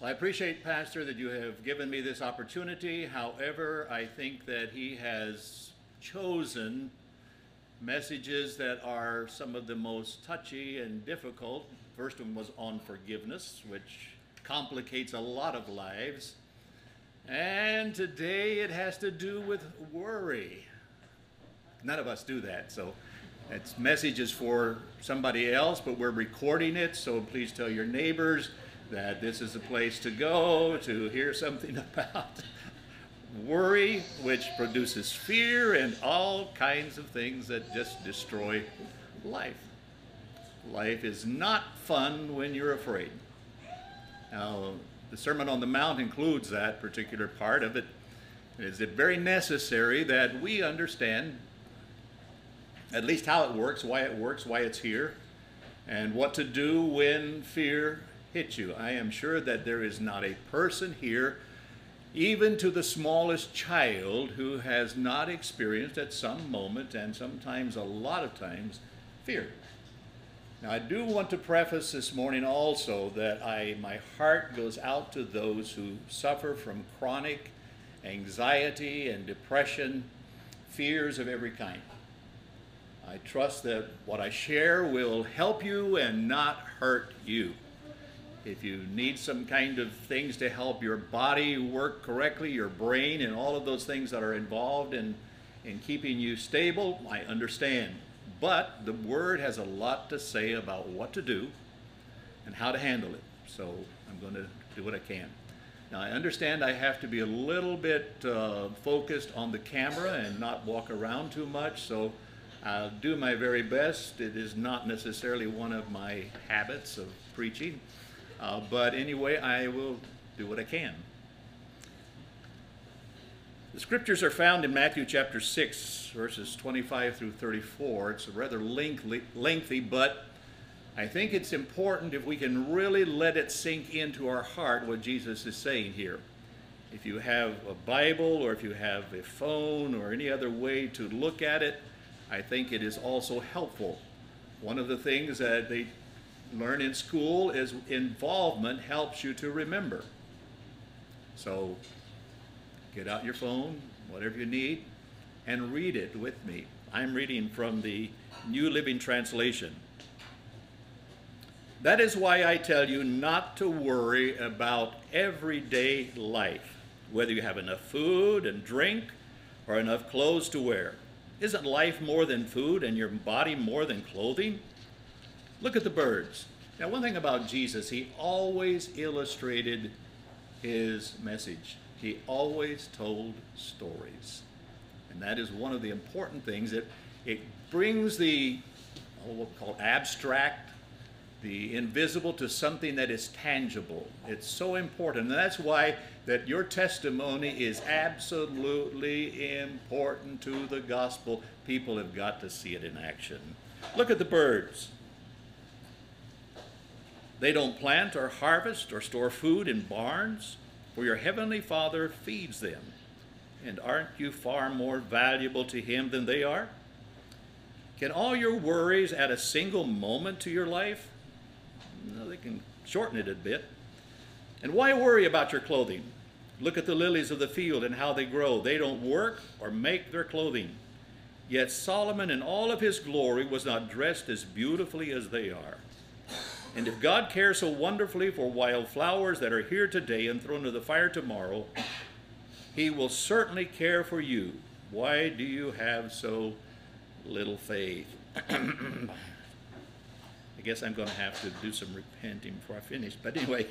Well, I appreciate, Pastor, that you have given me this opportunity. However, I think that he has chosen messages that are some of the most touchy and difficult. First one was on forgiveness, which complicates a lot of lives. And today it has to do with worry. None of us do that, so it's messages for somebody else, but we're recording it, so please tell your neighbors that this is a place to go to hear something about worry, which produces fear and all kinds of things that just destroy life. Life is not fun when you're afraid. Now, the Sermon on the Mount includes that particular part of it. Is it very necessary that we understand at least how it works, why it works, why it's here, and what to do when fear hit you. I am sure that there is not a person here, even to the smallest child, who has not experienced at some moment, and sometimes a lot of times, fear. Now, I do want to preface this morning also that I, my heart goes out to those who suffer from chronic anxiety and depression, fears of every kind. I trust that what I share will help you and not hurt you. If you need some kind of things to help your body work correctly, your brain, and all of those things that are involved in, in keeping you stable, I understand. But the Word has a lot to say about what to do and how to handle it. So I'm going to do what I can. Now, I understand I have to be a little bit uh, focused on the camera and not walk around too much, so I'll do my very best. It is not necessarily one of my habits of preaching. Uh, but anyway, I will do what I can. The scriptures are found in Matthew chapter 6, verses 25 through 34. It's a rather lengthy, lengthy, but I think it's important if we can really let it sink into our heart what Jesus is saying here. If you have a Bible or if you have a phone or any other way to look at it, I think it is also helpful. One of the things that they learn in school is involvement helps you to remember. So get out your phone, whatever you need, and read it with me. I'm reading from the New Living Translation. That is why I tell you not to worry about everyday life, whether you have enough food and drink or enough clothes to wear. Isn't life more than food and your body more than clothing? Look at the birds. Now, one thing about Jesus, he always illustrated his message. He always told stories. And that is one of the important things. It, it brings the, what we'll call abstract, the invisible to something that is tangible. It's so important. And that's why that your testimony is absolutely important to the gospel. People have got to see it in action. Look at the birds. They don't plant or harvest or store food in barns, for your heavenly Father feeds them. And aren't you far more valuable to him than they are? Can all your worries add a single moment to your life? No, they can shorten it a bit. And why worry about your clothing? Look at the lilies of the field and how they grow. They don't work or make their clothing. Yet Solomon in all of his glory was not dressed as beautifully as they are. And if God cares so wonderfully for wild flowers that are here today and thrown into the fire tomorrow, he will certainly care for you. Why do you have so little faith? I guess I'm going to have to do some repenting before I finish. But anyway,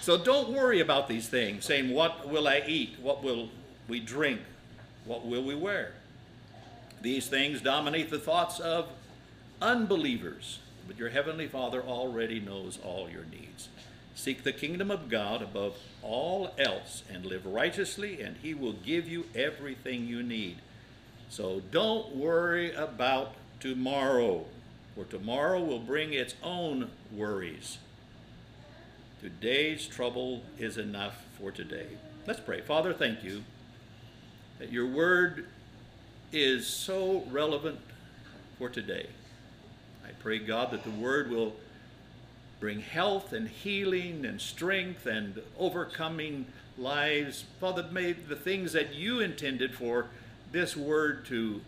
so don't worry about these things, saying, What will I eat? What will we drink? What will we wear? These things dominate the thoughts of unbelievers but your heavenly Father already knows all your needs. Seek the kingdom of God above all else and live righteously, and He will give you everything you need. So don't worry about tomorrow, for tomorrow will bring its own worries. Today's trouble is enough for today. Let's pray. Father, thank you that your word is so relevant for today pray, God, that the word will bring health and healing and strength and overcoming lives. Father, may the things that you intended for this word to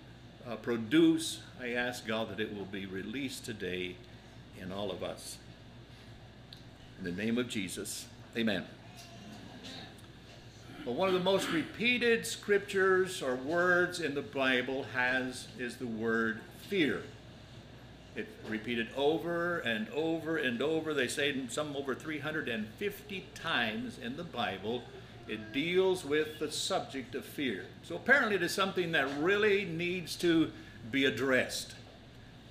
uh, produce, I ask God that it will be released today in all of us. In the name of Jesus, amen. Well, one of the most repeated scriptures or words in the Bible has is the word fear. It's repeated over and over and over. They say some over 350 times in the Bible. It deals with the subject of fear. So apparently it is something that really needs to be addressed.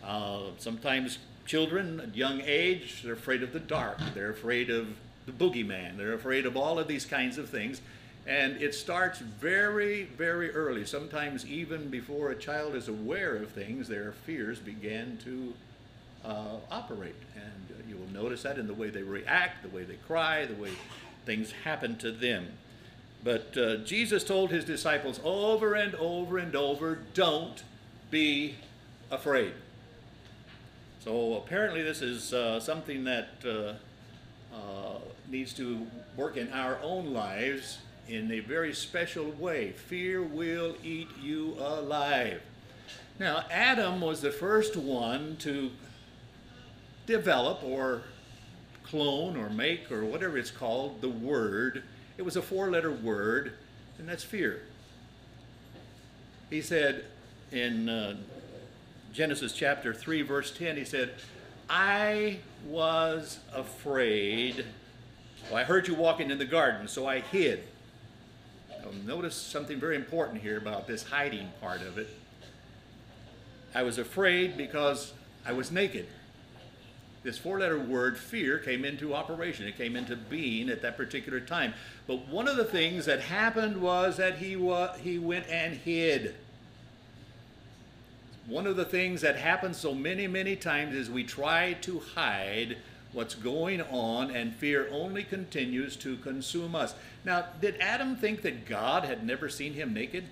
Uh, sometimes children at young age, they're afraid of the dark. They're afraid of the boogeyman. They're afraid of all of these kinds of things. And it starts very, very early. Sometimes even before a child is aware of things, their fears begin to uh, operate. And uh, you will notice that in the way they react, the way they cry, the way things happen to them. But uh, Jesus told his disciples over and over and over, don't be afraid. So apparently this is uh, something that uh, uh, needs to work in our own lives in a very special way. Fear will eat you alive. Now, Adam was the first one to develop or clone or make or whatever it's called the word. It was a four letter word, and that's fear. He said in uh, Genesis chapter 3, verse 10, he said, I was afraid. Well, I heard you walking in the garden, so I hid. Notice something very important here about this hiding part of it. I was afraid because I was naked. This four letter word, fear, came into operation. It came into being at that particular time. But one of the things that happened was that he, wa- he went and hid. One of the things that happens so many, many times is we try to hide what's going on, and fear only continues to consume us. Now, did Adam think that God had never seen him naked?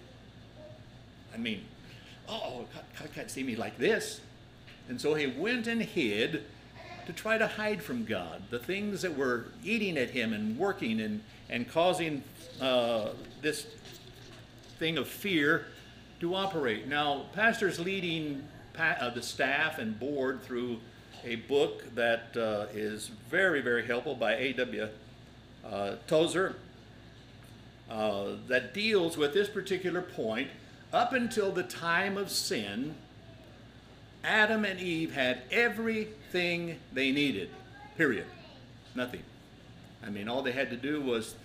I mean, oh, God can't see me like this. And so he went and hid to try to hide from God the things that were eating at him and working and, and causing uh, this thing of fear to operate. Now, pastor's leading pa- uh, the staff and board through a book that uh, is very, very helpful by A.W. Uh, Tozer uh, that deals with this particular point. Up until the time of sin, Adam and Eve had everything they needed, period. Nothing. I mean, all they had to do was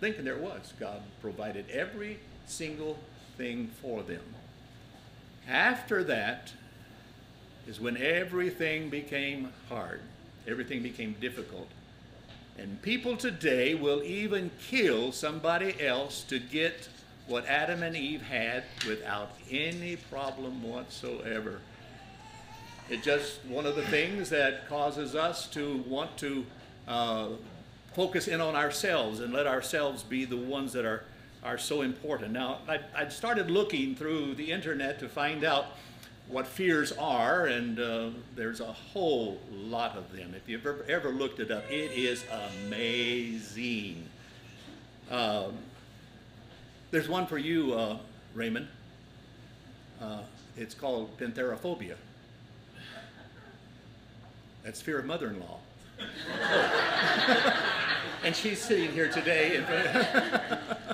think, and there it was. God provided every single thing for them. After that, is when everything became hard, everything became difficult. And people today will even kill somebody else to get what Adam and Eve had without any problem whatsoever. It's just one of the things that causes us to want to uh, focus in on ourselves and let ourselves be the ones that are, are so important. Now, I, I started looking through the internet to find out what fears are, and uh, there's a whole lot of them. If you've ever, ever looked it up, it is amazing. Um, there's one for you, uh, Raymond. Uh, it's called pentheraphobia. That's fear of mother-in-law. and she's sitting here today.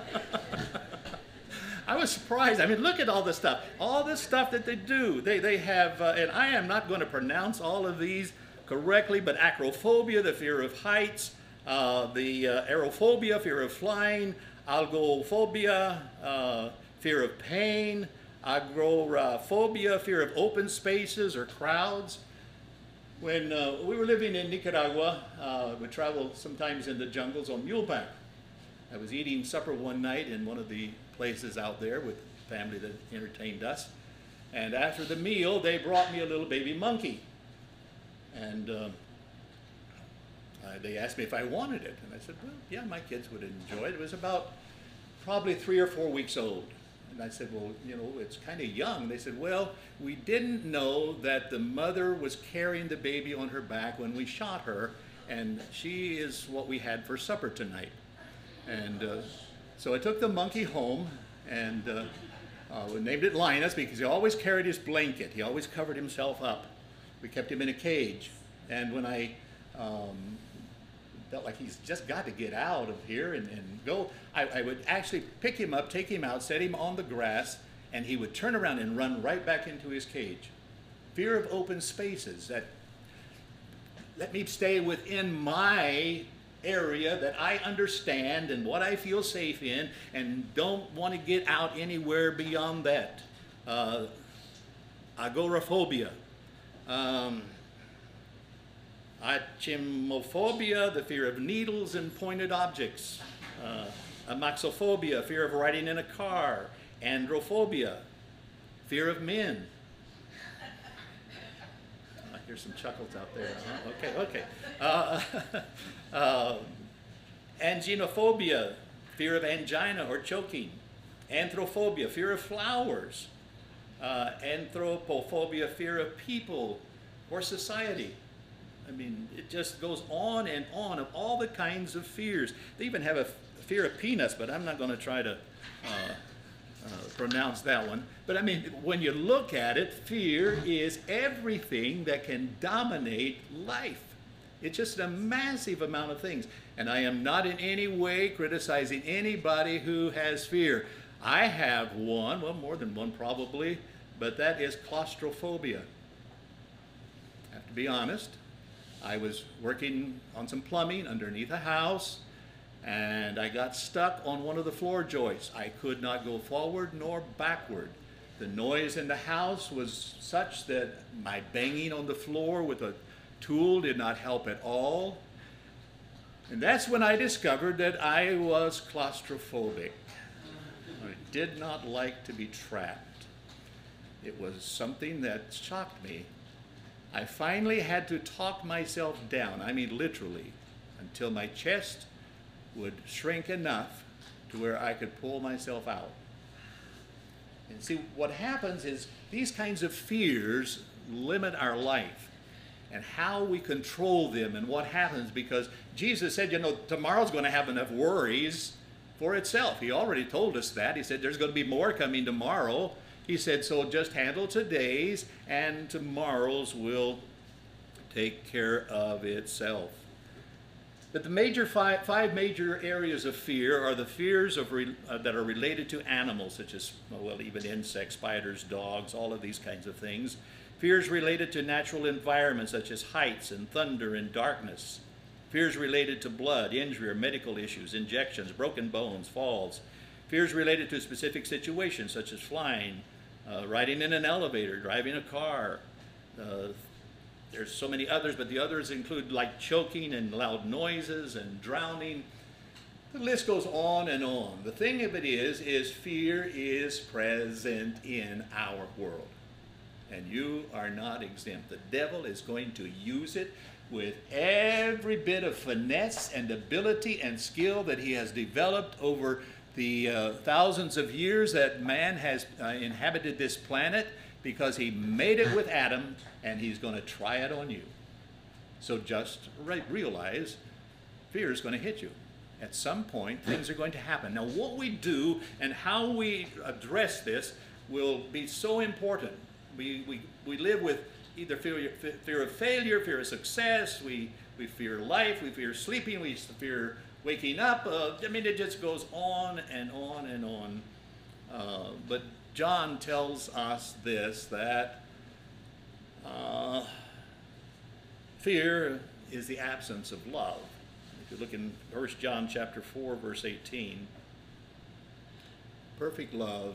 Was surprised. I mean, look at all this stuff. All this stuff that they do. They, they have, uh, and I am not going to pronounce all of these correctly, but acrophobia, the fear of heights, uh, the uh, aerophobia, fear of flying, algophobia, uh, fear of pain, agoraphobia, fear of open spaces or crowds. When uh, we were living in Nicaragua, uh, we traveled sometimes in the jungles on muleback. I was eating supper one night in one of the places out there with family that entertained us. And after the meal, they brought me a little baby monkey. And uh, they asked me if I wanted it. And I said, well, yeah, my kids would enjoy it. It was about probably three or four weeks old. And I said, well, you know, it's kind of young. They said, well, we didn't know that the mother was carrying the baby on her back when we shot her, and she is what we had for supper tonight. And uh, so I took the monkey home, and uh, uh, we named it Linus because he always carried his blanket. He always covered himself up. We kept him in a cage. And when I um, felt like he's just got to get out of here and, and go, I, I would actually pick him up, take him out, set him on the grass, and he would turn around and run right back into his cage. Fear of open spaces that let me stay within my area that I understand and what I feel safe in and don't want to get out anywhere beyond that. Uh, agoraphobia. Um, Aichmophobia, the fear of needles and pointed objects. Uh, amaxophobia, fear of riding in a car. Androphobia, fear of men. Hear some chuckles out there. Okay, okay. Uh, uh, anginophobia, fear of angina or choking. Anthrophobia, fear of flowers. Uh, anthropophobia, fear of people or society. I mean, it just goes on and on of all the kinds of fears. They even have a fear of peanuts, but I'm not going to try to uh, uh, pronounce that one. But I mean, when you look at it, fear is everything that can dominate life. It's just a massive amount of things. And I am not in any way criticizing anybody who has fear. I have one, well, more than one probably, but that is claustrophobia. I have to be honest. I was working on some plumbing underneath a house and I got stuck on one of the floor joists. I could not go forward nor backward. The noise in the house was such that my banging on the floor with a tool did not help at all. And that's when I discovered that I was claustrophobic. I did not like to be trapped. It was something that shocked me I finally had to talk myself down, I mean literally, until my chest would shrink enough to where I could pull myself out. And see, what happens is these kinds of fears limit our life and how we control them and what happens because Jesus said, you know, tomorrow's going to have enough worries for itself. He already told us that. He said there's going to be more coming tomorrow. He said, so just handle today's and tomorrow's will take care of itself. But the major five, five major areas of fear are the fears of re, uh, that are related to animals, such as, well, even insects, spiders, dogs, all of these kinds of things. Fears related to natural environments, such as heights and thunder and darkness. Fears related to blood, injury, or medical issues, injections, broken bones, falls. Fears related to specific situations, such as flying, uh, riding in an elevator, driving a car. Uh, there's so many others, but the others include like choking and loud noises and drowning. The list goes on and on. The thing of it is, is fear is present in our world. And you are not exempt. The devil is going to use it with every bit of finesse and ability and skill that he has developed over the uh, thousands of years that man has uh, inhabited this planet because he made it with Adam and he's going to try it on you. So just re- realize fear is going to hit you. At some point, things are going to happen. Now, what we do and how we address this will be so important. We, we, we live with either fear, fear of failure, fear of success, we, we fear life, we fear sleeping, we fear waking up. Uh, I mean, it just goes on and on and on. Uh, but John tells us this that uh, fear is the absence of love. If you look in 1 John chapter 4, verse 18, perfect love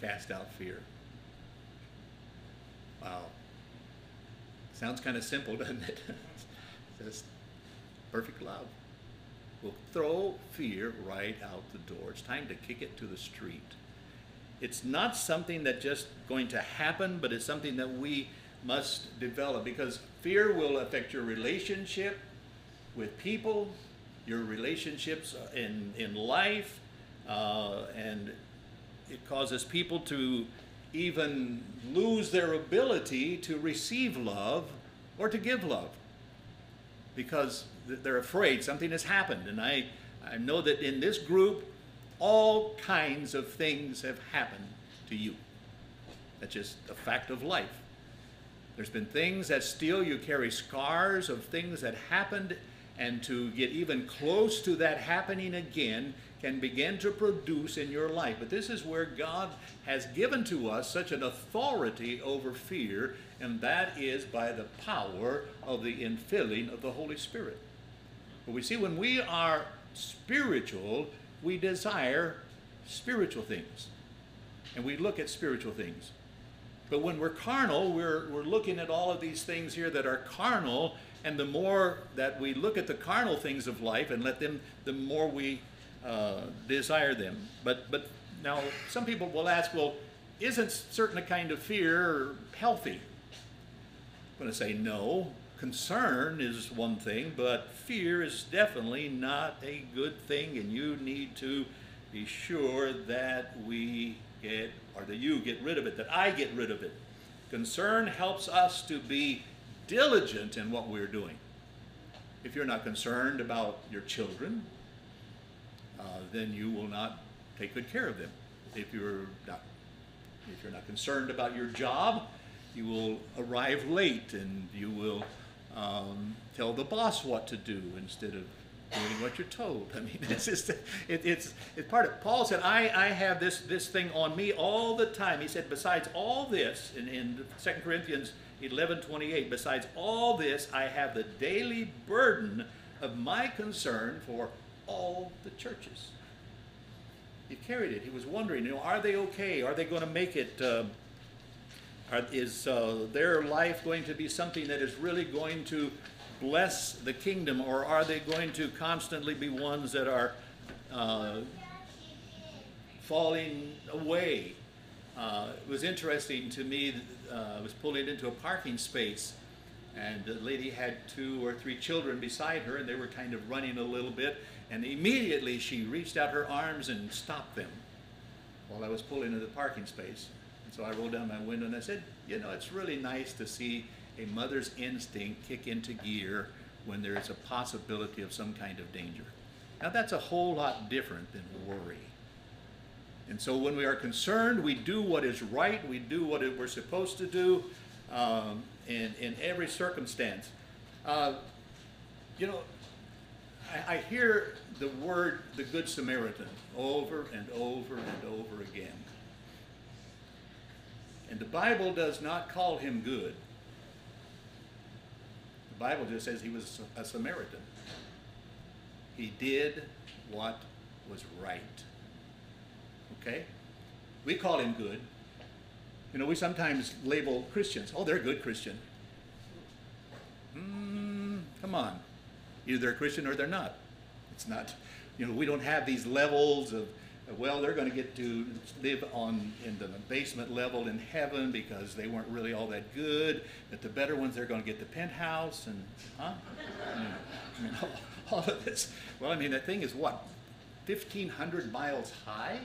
cast out fear. Wow. Sounds kind of simple, doesn't it? Just perfect love will throw fear right out the door. It's time to kick it to the street. It's not something that's just going to happen, but it's something that we must develop because fear will affect your relationship with people, your relationships in, in life, uh, and it causes people to even lose their ability to receive love or to give love because they're afraid something has happened. And I, I know that in this group, all kinds of things have happened to you. That's just a fact of life. There's been things that still you carry scars of things that happened, and to get even close to that happening again can begin to produce in your life. But this is where God has given to us such an authority over fear, and that is by the power of the infilling of the Holy Spirit. But we see when we are spiritual, we desire spiritual things. And we look at spiritual things. But when we're carnal, we're, we're looking at all of these things here that are carnal, and the more that we look at the carnal things of life and let them, the more we uh, desire them. But, but now, some people will ask, well, isn't certain a kind of fear healthy? I'm going to say no. Concern is one thing, but fear is definitely not a good thing, and you need to be sure that we get, or that you get rid of it, that I get rid of it. Concern helps us to be diligent in what we're doing. If you're not concerned about your children, uh, then you will not take good care of them. If you're not, if you're not concerned about your job, you will arrive late and you will um, tell the boss what to do instead of doing what you're told. I mean, it's just, it, it's, it's part of, Paul said, I, I have this, this thing on me all the time. He said, besides all this, in, in 2 Corinthians 11, 28, besides all this, I have the daily burden of my concern for all the churches. He carried it. He was wondering, you know, are they okay? Are they going to make it? Uh, is uh, their life going to be something that is really going to bless the kingdom, or are they going to constantly be ones that are uh, falling away? Uh, it was interesting to me. Uh, I was pulling into a parking space, and the lady had two or three children beside her, and they were kind of running a little bit. And immediately she reached out her arms and stopped them while I was pulling into the parking space. So I rolled down my window and I said, You know, it's really nice to see a mother's instinct kick into gear when there is a possibility of some kind of danger. Now, that's a whole lot different than worry. And so, when we are concerned, we do what is right, we do what we're supposed to do um, in, in every circumstance. Uh, you know, I, I hear the word the Good Samaritan over and over and over again. And the Bible does not call him good. The Bible just says he was a Samaritan. He did what was right. Okay? We call him good. You know, we sometimes label Christians, oh, they're a good Christian. Mm, come on. Either they're a Christian or they're not. It's not, you know, we don't have these levels of, well, they're going to get to live on in the basement level in heaven because they weren't really all that good. But the better ones, they're going to get the penthouse and, huh? All, all of this. Well, I mean, that thing is what, 1,500 miles high?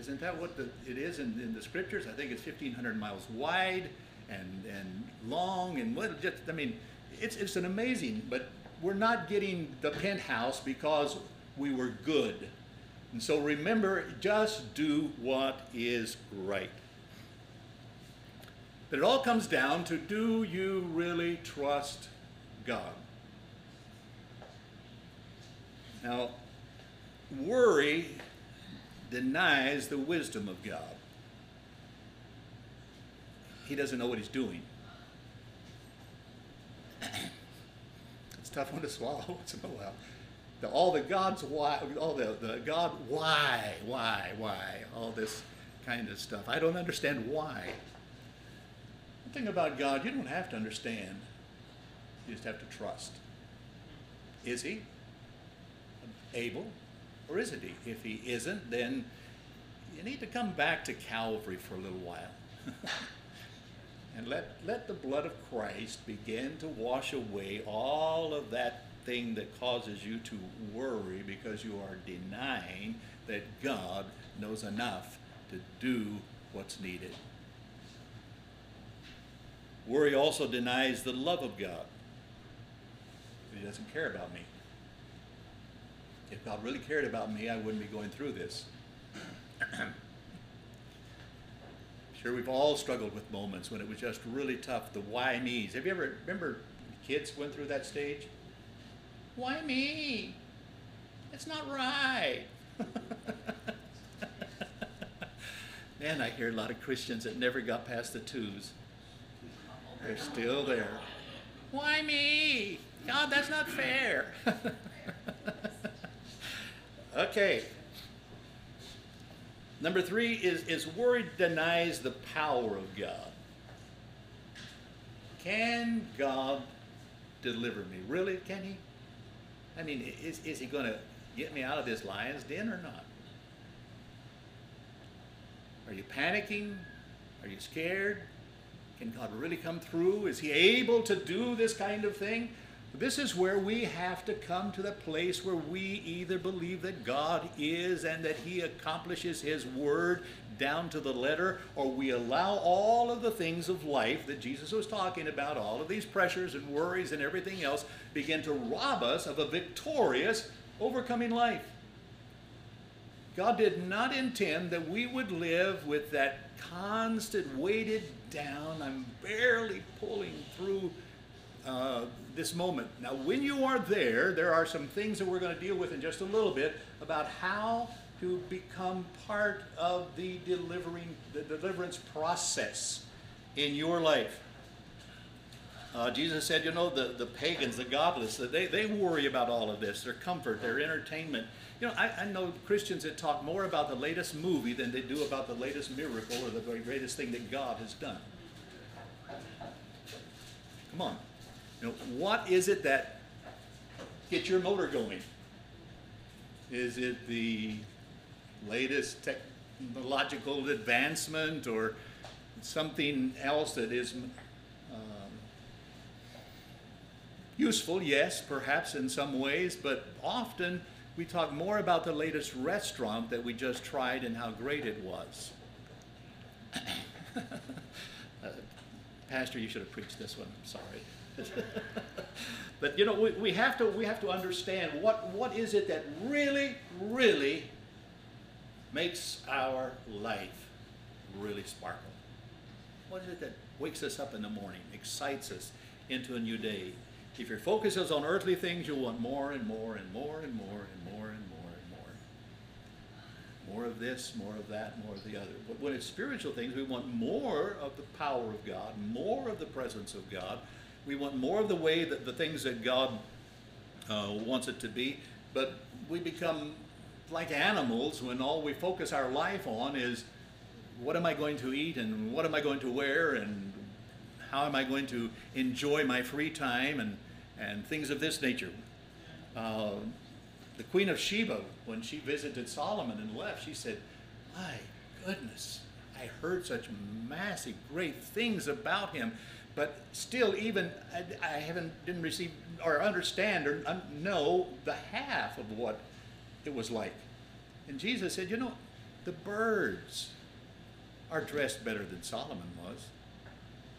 Isn't that what the, it is in, in the scriptures? I think it's 1,500 miles wide and, and long and what, just, I mean, it's, it's an amazing, but we're not getting the penthouse because we were good. And so remember, just do what is right. But it all comes down to do you really trust God? Now, worry denies the wisdom of God. He doesn't know what he's doing. It's a tough one to swallow once in a while. The, all the God's why, all the, the God why, why, why, all this kind of stuff. I don't understand why. The thing about God, you don't have to understand. You just have to trust. Is he able or isn't he? If he isn't, then you need to come back to Calvary for a little while. and let, let the blood of Christ begin to wash away all of that thing that causes you to worry because you are denying that God knows enough to do what's needed. Worry also denies the love of God. He doesn't care about me. If God really cared about me, I wouldn't be going through this. sure, we've all struggled with moments when it was just really tough. The why me's. Have you ever remember kids went through that stage? Why me? It's not right. Man, I hear a lot of Christians that never got past the twos. They're still there. Why me? God, that's not fair. okay. Number three is, is worry denies the power of God. Can God deliver me? Really, can He? I mean, is, is He going to get me out of this lion's den or not? Are you panicking? Are you scared? Can God really come through? Is He able to do this kind of thing? This is where we have to come to the place where we either believe that God is and that He accomplishes His word down to the letter, or we allow all of the things of life that Jesus was talking about, all of these pressures and worries and everything else, begin to rob us of a victorious, overcoming life. God did not intend that we would live with that constant weighted down, I'm barely pulling through uh, this moment. Now, when you are there, there are some things that we're going to deal with in just a little bit about how to become part of the delivering the deliverance process in your life. Uh, Jesus said, you know, the, the pagans, the godless, they, they worry about all of this, their comfort, their entertainment. You know, I, I know Christians that talk more about the latest movie than they do about the latest miracle or the greatest thing that God has done. Come on. Know, what is it that gets your motor going? Is it the latest technological advancement or something else that is um, useful? Yes, perhaps in some ways, but often we talk more about the latest restaurant that we just tried and how great it was. uh, Pastor, you should have preached this one. I'm sorry. but you know, we, we have to we have to understand what what is it that really, really makes our life really sparkle. What is it that wakes us up in the morning, excites us into a new day? If your focus is on earthly things, you'll want more and more and more and more and more and more and more. More of this, more of that, more of the other. But when it's spiritual things, we want more of the power of God, more of the presence of God. We want more of the way that the things that God uh, wants it to be. But we become like animals when all we focus our life on is what am I going to eat and what am I going to wear and how am I going to enjoy my free time and, and things of this nature. Uh, the Queen of Sheba, when she visited Solomon and left, she said, My goodness, I heard such massive, great things about him, but still, even I, I haven't didn't receive or understand or know the half of what it was like. And Jesus said, You know, the birds are dressed better than Solomon was.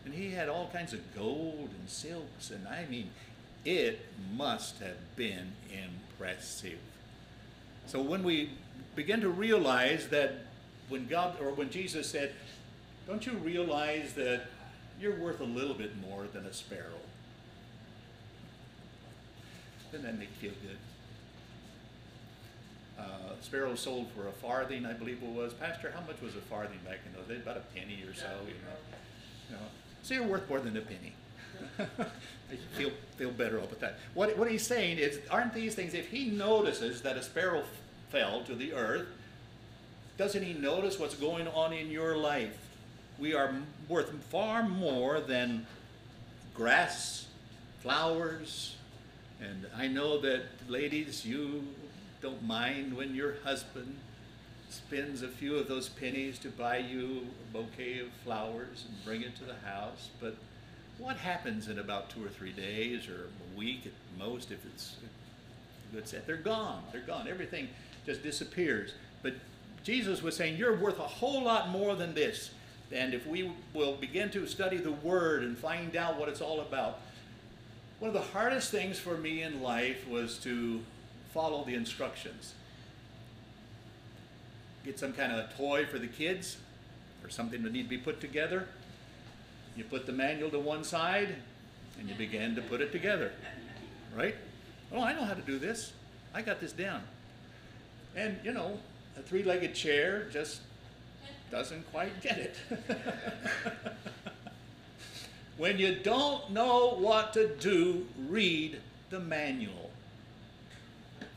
And he had all kinds of gold and silks, and I mean, it must have been impressive. So when we begin to realize that when God or when Jesus said, Don't you realize that you're worth a little bit more than a sparrow? Doesn't that make you feel good? Uh, sparrow sold for a farthing, I believe it was. Pastor, how much was a farthing back in those days? About a penny or so, you know. You know so you're worth more than a penny. I feel feel better about that. What what he's saying is, aren't these things? If he notices that a sparrow fell to the earth, doesn't he notice what's going on in your life? We are worth far more than grass, flowers, and I know that ladies, you don't mind when your husband spends a few of those pennies to buy you a bouquet of flowers and bring it to the house. But what happens in about two or three days or a week at most if it's a good set? They're gone. They're gone. Everything just disappears. But Jesus was saying, You're worth a whole lot more than this. And if we will begin to study the Word and find out what it's all about, one of the hardest things for me in life was to follow the instructions. Get some kind of a toy for the kids or something that need to be put together. You put the manual to one side and you begin to put it together. Right? Oh, I know how to do this. I got this down. And, you know, a three legged chair just doesn't quite get it. when you don't know what to do, read the manual.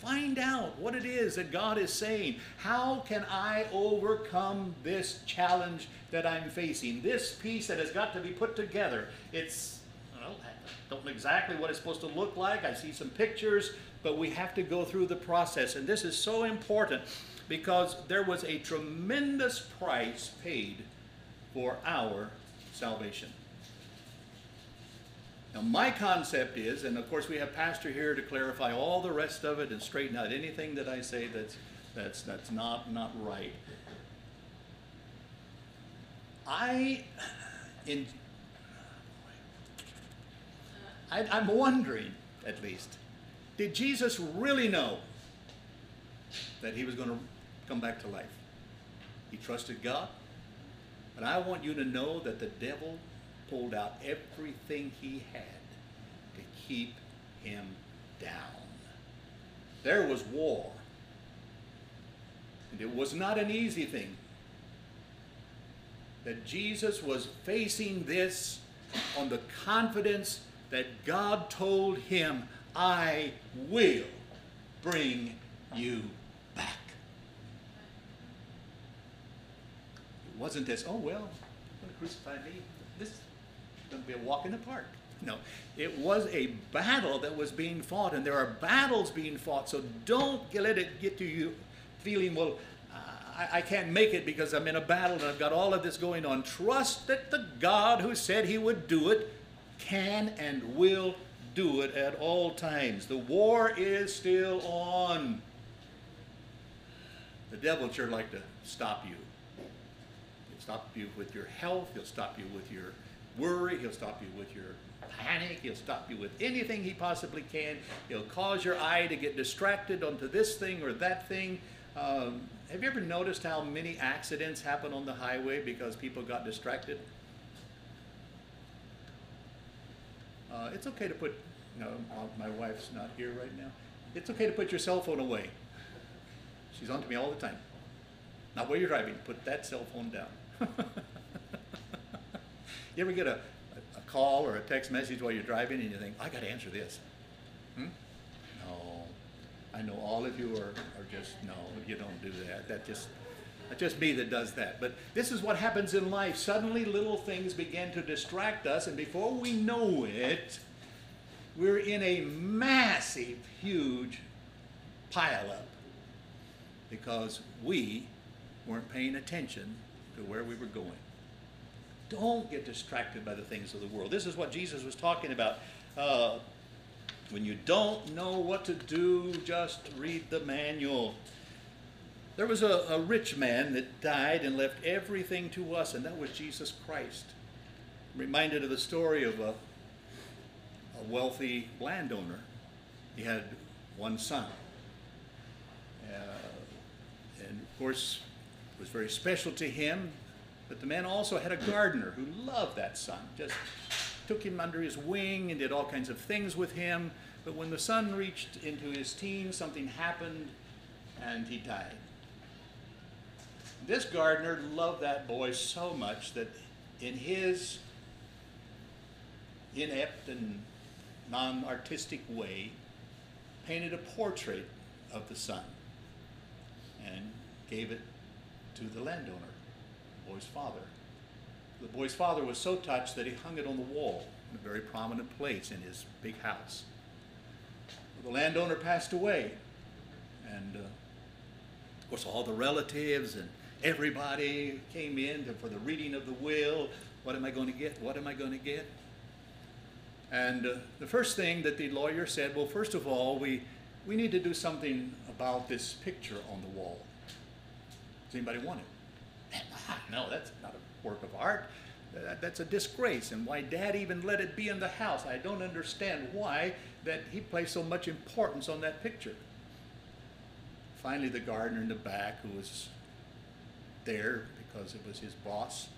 Find out what it is that God is saying. How can I overcome this challenge that I'm facing? This piece that has got to be put together. It's, well, I don't know exactly what it's supposed to look like. I see some pictures, but we have to go through the process. And this is so important because there was a tremendous price paid for our salvation. Now, my concept is, and of course we have Pastor here to clarify all the rest of it and straighten out anything that I say that's, that's, that's not, not right. I, in, I, I'm wondering, at least, did Jesus really know that he was going to come back to life? He trusted God. But I want you to know that the devil pulled out everything he had to keep him down. There was war. And it was not an easy thing. That Jesus was facing this on the confidence that God told him, I will bring you back. It wasn't this, oh, well, going to crucify me. This is going to be a walk in the park. No, it was a battle that was being fought, and there are battles being fought. So don't let it get to you feeling, well, I, I can't make it because I'm in a battle and I've got all of this going on. Trust that the God who said he would do it can and will do it at all times. The war is still on. The devil sure like to stop you. Stop you with your health. He'll stop you with your worry. He'll stop you with your panic. He'll stop you with anything he possibly can. He'll cause your eye to get distracted onto this thing or that thing. Um, have you ever noticed how many accidents happen on the highway because people got distracted? Uh, it's okay to put, no, my wife's not here right now. It's okay to put your cell phone away. She's on to me all the time. Not while you're driving, put that cell phone down. You ever get a, a, call or a text message while you're driving and you think, I got to answer this? Hmm? No. I know all of you are, are just, no, you don't do that. That just, that's just me that does that. But this is what happens in life. Suddenly little things begin to distract us, and before we know it, we're in a massive, huge pileup because we weren't paying attention to where we were going. Don't get distracted by the things of the world. This is what Jesus was talking about. Uh, when you don't know what to do, just read the manual. There was a, a, rich man that died and left everything to us, and that was Jesus Christ. I'm reminded of the story of a, a wealthy landowner. He had one son. Uh, and of course, was very special to him but the man also had a gardener who loved that son, just took him under his wing and did all kinds of things with him. But when the son reached into his teens, something happened and he died. This gardener loved that boy so much that in his inept and non artistic way, painted a portrait of the son and gave it to the landowner the boy's father. The boy's father was so touched that he hung it on the wall in a very prominent place in his big house. The landowner passed away, and uh, of course, all the relatives and everybody came in to, for the reading of the will. What am I going to get? What am I going to get? And uh, the first thing that the lawyer said, well, first of all, we, we need to do something about this picture on the wall. Does anybody want it? no, that's not a work of art. That's a disgrace. And why dad even let it be in the house? I don't understand why that he placed so much importance on that picture. Finally, the gardener in the back, who was there because it was his boss,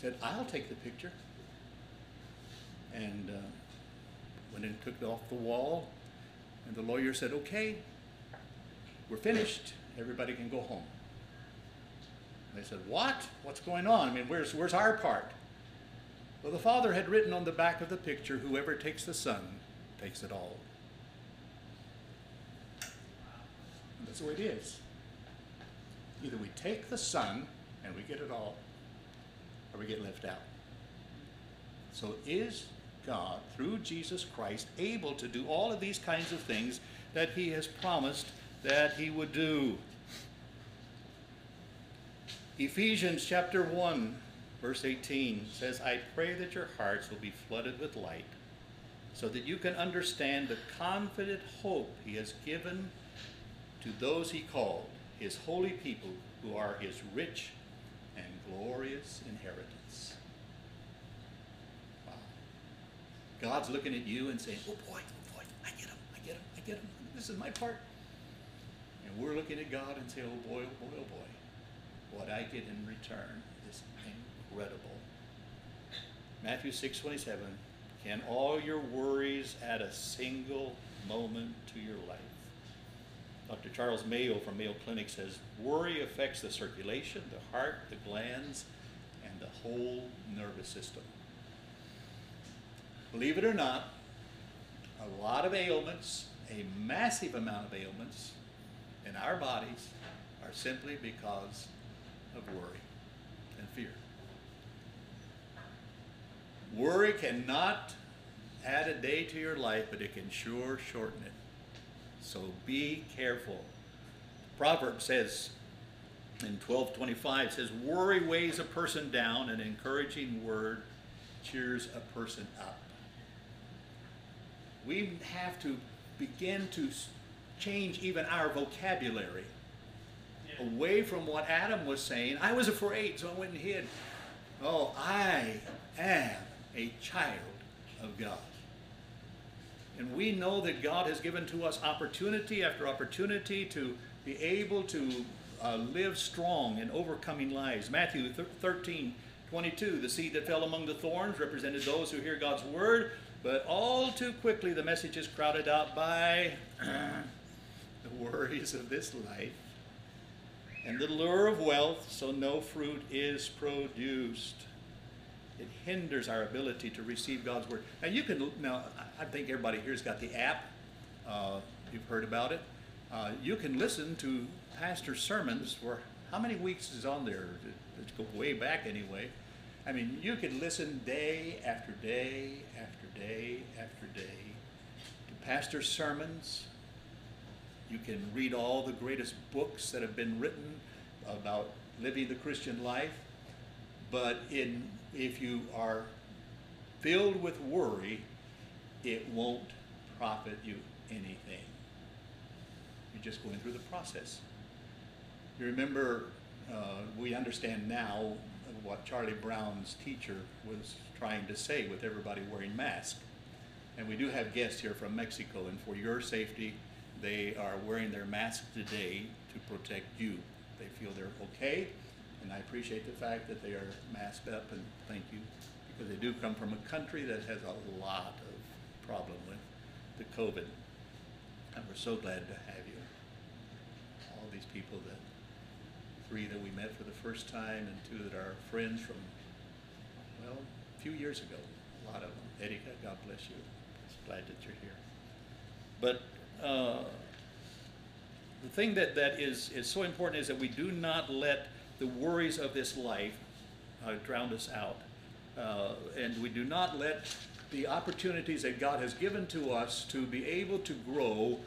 said, I'll take the picture. And uh, went and took it off the wall. And the lawyer said, okay, we're finished. Everybody can go home. And they said, what? What's going on? I mean, where's, where's our part? Well, the father had written on the back of the picture, whoever takes the son takes it all. And that's the way it is. Either we take the son and we get it all, or we get left out. So is God, through Jesus Christ, able to do all of these kinds of things that he has promised that he would do? Ephesians chapter 1, verse 18 says, I pray that your hearts will be flooded with light, so that you can understand the confident hope he has given to those he called, his holy people, who are his rich and glorious inheritance. Wow. God's looking at you and saying, Oh boy, oh boy, I get him, I get him, I get him. This is my part. And we're looking at God and saying, Oh boy, oh boy, oh boy. What I get in return is incredible. Matthew 6 27. Can all your worries add a single moment to your life? Dr. Charles Mayo from Mayo Clinic says worry affects the circulation, the heart, the glands, and the whole nervous system. Believe it or not, a lot of ailments, a massive amount of ailments in our bodies are simply because of worry and fear. Worry cannot add a day to your life, but it can sure shorten it. So be careful. Proverbs says in 1225 says, Worry weighs a person down, an encouraging word cheers a person up. We have to begin to change even our vocabulary. Away from what Adam was saying. I was afraid, so I went and hid. Oh, I am a child of God. And we know that God has given to us opportunity after opportunity to be able to uh, live strong in overcoming lives. Matthew 13, 22, the seed that fell among the thorns represented those who hear God's word, but all too quickly the message is crowded out by the worries of this life and the lure of wealth, so no fruit is produced it hinders our ability to receive God's word. Now you can now I think everybody here's got the app. Uh, you've heard about it. Uh, you can listen to pastor sermons for how many weeks is on there? Let's go way back anyway. I mean, you can listen day after day after day after day to pastor sermons. You can read all the greatest books that have been written about living the Christian life. But in if you are filled with worry, it won't profit you anything. You're just going through the process. You remember, uh, we understand now what Charlie Brown's teacher was trying to say with everybody wearing masks. And we do have guests here from Mexico, and for your safety, they are wearing their masks today to protect you. They feel they're okay, and I appreciate the fact that they are masked up, and thank you, because they do come from a country that has a lot of problem with the COVID. And we're so glad to have you. All these people that, three that we met for the first time, and two that are friends from, well, a few years ago, a lot of them. Erika, God bless you. Just glad that you're here. Uh, the thing that, that is, is so important is that we do not let the worries of this life uh, drown us out. Uh, and we do not let the opportunities that God has given to us to be able to grow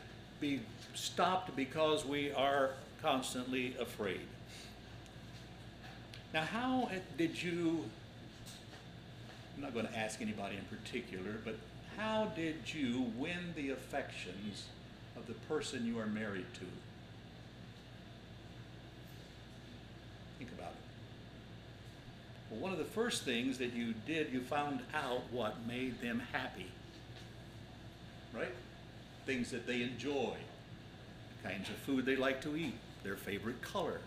be stopped because we are constantly afraid. Now, how did you I'm not going to ask anybody in particular, but how did you win the affections of the person you are married to? Think about it. Well, one of the first things that you did, you found out what made them happy. Right? Things that they enjoy, the kinds of food they like to eat, their favorite color,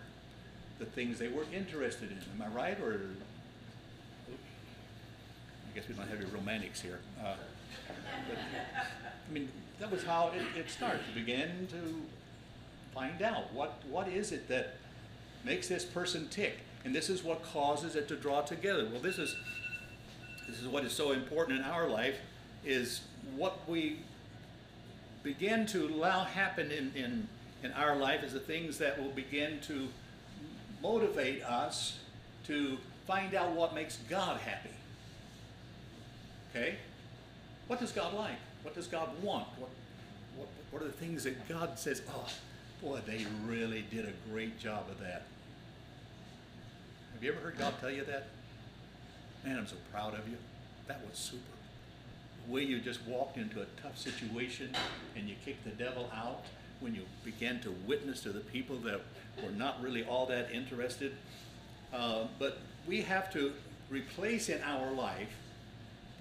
the things they were interested in. Am I right? Or I guess we don't have any romantics here. Uh, but, I mean, that was how it, it. You began to find out what, what is it that makes this person tick. And this is what causes it to draw together. Well, this is, this is what is so important in our life is what we begin to allow happen in, in, in our life is the things that will begin to motivate us to find out what makes God happy. Okay? What does God like? What does God want? What, what, what are the things that God says, oh, boy, they really did a great job of that? Have you ever heard God tell you that? Man, I'm so proud of you. That was super. The way you just walked into a tough situation and you kicked the devil out, when you began to witness to the people that were not really all that interested. Uh, but we have to replace in our life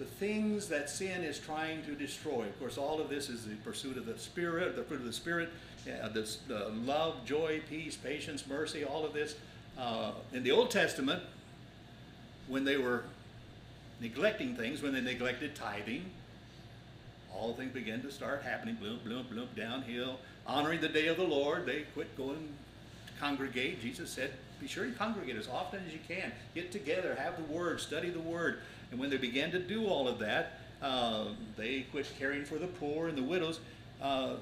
the things that sin is trying to destroy. Of course, all of this is the pursuit of the Spirit, the fruit of the Spirit, this, uh, love, joy, peace, patience, mercy, all of this. Uh, in the Old Testament, when they were neglecting things, when they neglected tithing, all things began to start happening, bloom, bloom, bloom, downhill. Honoring the day of the Lord, they quit going to congregate. Jesus said, be sure you congregate as often as you can. Get together, have the Word, study the Word. And when they began to do all of that, uh, they quit caring for the poor and the widows. Uh,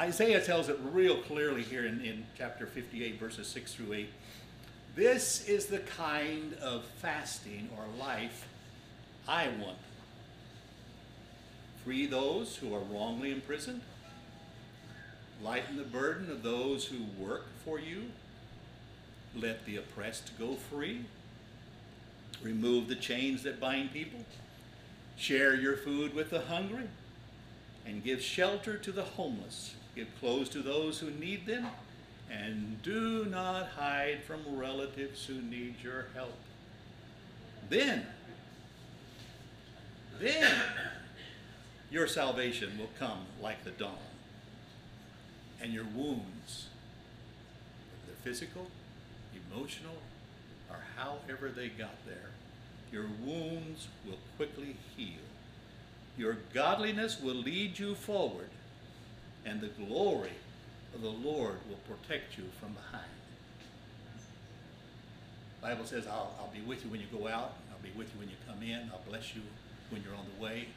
Isaiah tells it real clearly here in, in chapter 58, verses 6 through 8. This is the kind of fasting or life I want. Free those who are wrongly imprisoned. Lighten the burden of those who work for you. Let the oppressed go free Remove the chains that bind people. Share your food with the hungry. And give shelter to the homeless. Give clothes to those who need them. And do not hide from relatives who need your help. Then, then your salvation will come like the dawn. And your wounds, whether they're physical, emotional, or however they got there, your wounds will quickly heal. Your godliness will lead you forward, and the glory of the Lord will protect you from behind. The Bible says, I'll, I'll be with you when you go out, I'll be with you when you come in, I'll bless you when you're on the way.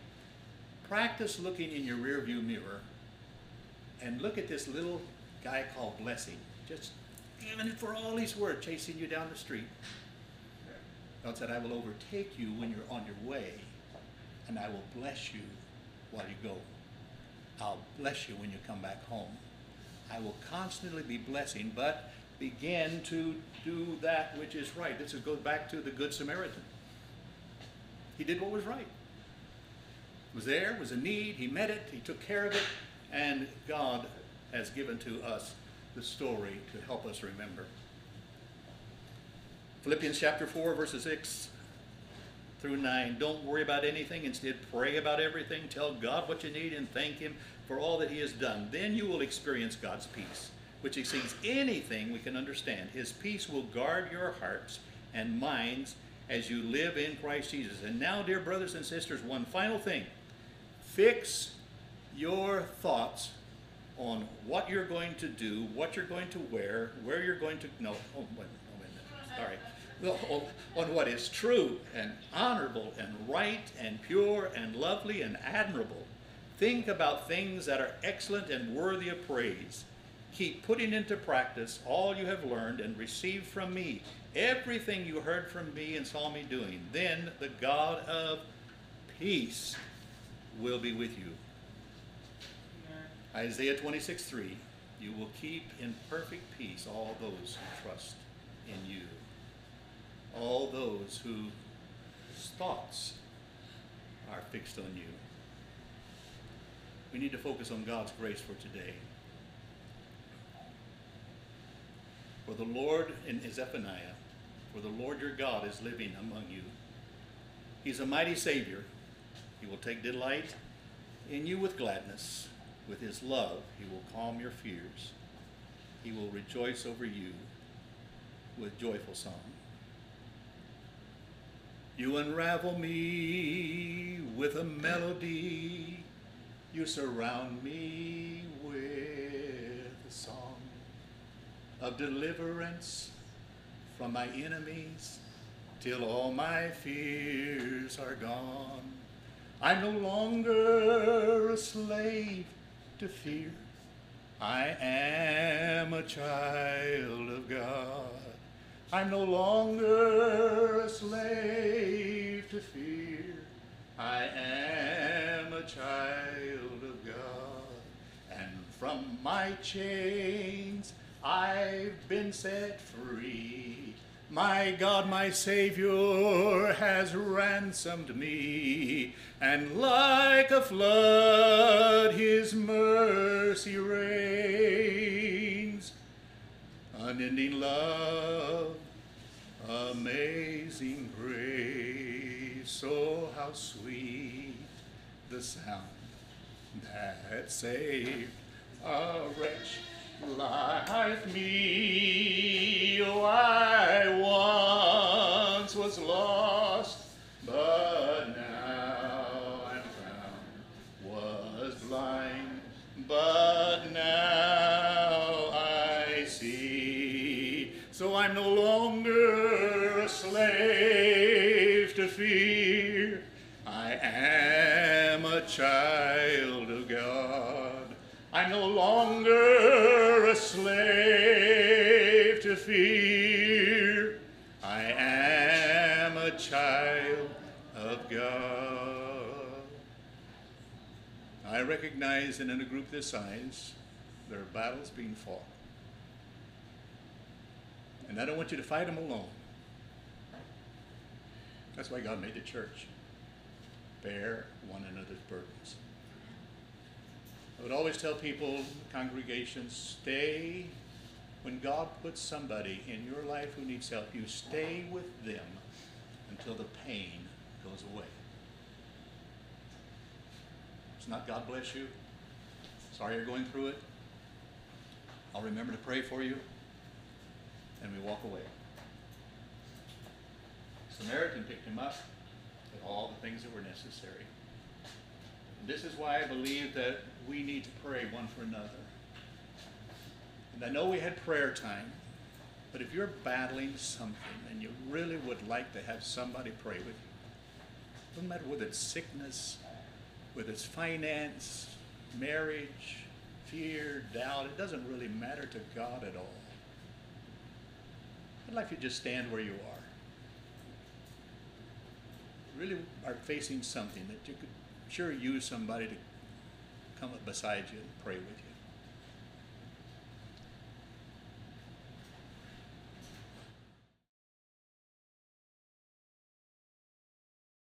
Practice looking in your rearview mirror and look at this little guy called Blessing. Just even for all he's worth, chasing you down the street. God said, I will overtake you when you're on your way, and I will bless you while you go. I'll bless you when you come back home. I will constantly be blessing, but begin to do that which is right. This goes back to the Good Samaritan. He did what was right. Was there, was a need, he met it, he took care of it, and God has given to us the story to help us remember. Philippians chapter 4, verses 6 through 9. Don't worry about anything. Instead, pray about everything. Tell God what you need and thank Him for all that He has done. Then you will experience God's peace, which exceeds anything we can understand. His peace will guard your hearts and minds as you live in Christ Jesus. And now, dear brothers and sisters, one final thing. Fix your thoughts on what you're going to do, what you're going to wear, where you're going to. No, oh, wait, oh, wait. Sorry on what is true and honorable and right and pure and lovely and admirable. Think about things that are excellent and worthy of praise. Keep putting into practice all you have learned and received from me, everything you heard from me and saw me doing. Then the God of peace will be with you. Isaiah 26, 3. You will keep in perfect peace all those who trust in you all those whose thoughts are fixed on you. We need to focus on God's grace for today. For the Lord in Zephaniah, for the Lord your God is living among you. He's a mighty Savior. He will take delight in you with gladness. With his love, he will calm your fears. He will rejoice over you with joyful song. You unravel me with a melody. You surround me with a song of deliverance from my enemies till all my fears are gone. I'm no longer a slave to fear. I am a child of God. I'm no longer a slave to fear. I am a child of God. And from my chains I've been set free. My God, my Savior has ransomed me, and like a flood his mercy reigns. Unending love, amazing grace, oh how sweet the sound that saved a wretch like me. Oh, I once was lost, but now I'm found. Was blind, but now I see. So I'm no longer a slave to fear. I am a child of God. I'm no longer fear. I am a child of God. I recognize that in a group this size, there are battles being fought. And I don't want you to fight them alone. That's why God made the church. Bear one another's burdens. I would always tell people, congregations, stay. When God puts somebody in your life who needs help, you stay with them until the pain goes away. It's not God bless you. Sorry you're going through it. I'll remember to pray for you. And we walk away. Samaritan picked him up, did all the things that were necessary. This is why I believe that we need to pray one for another. And I know we had prayer time, but if you're battling something and you really would like to have somebody pray with you, doesn't matter whether it's sickness, whether it's finance, marriage, fear, doubt, it doesn't really matter to God at all. I'd like you to just stand where you are. Really are facing something that you could sure use somebody to come up beside you and pray with you.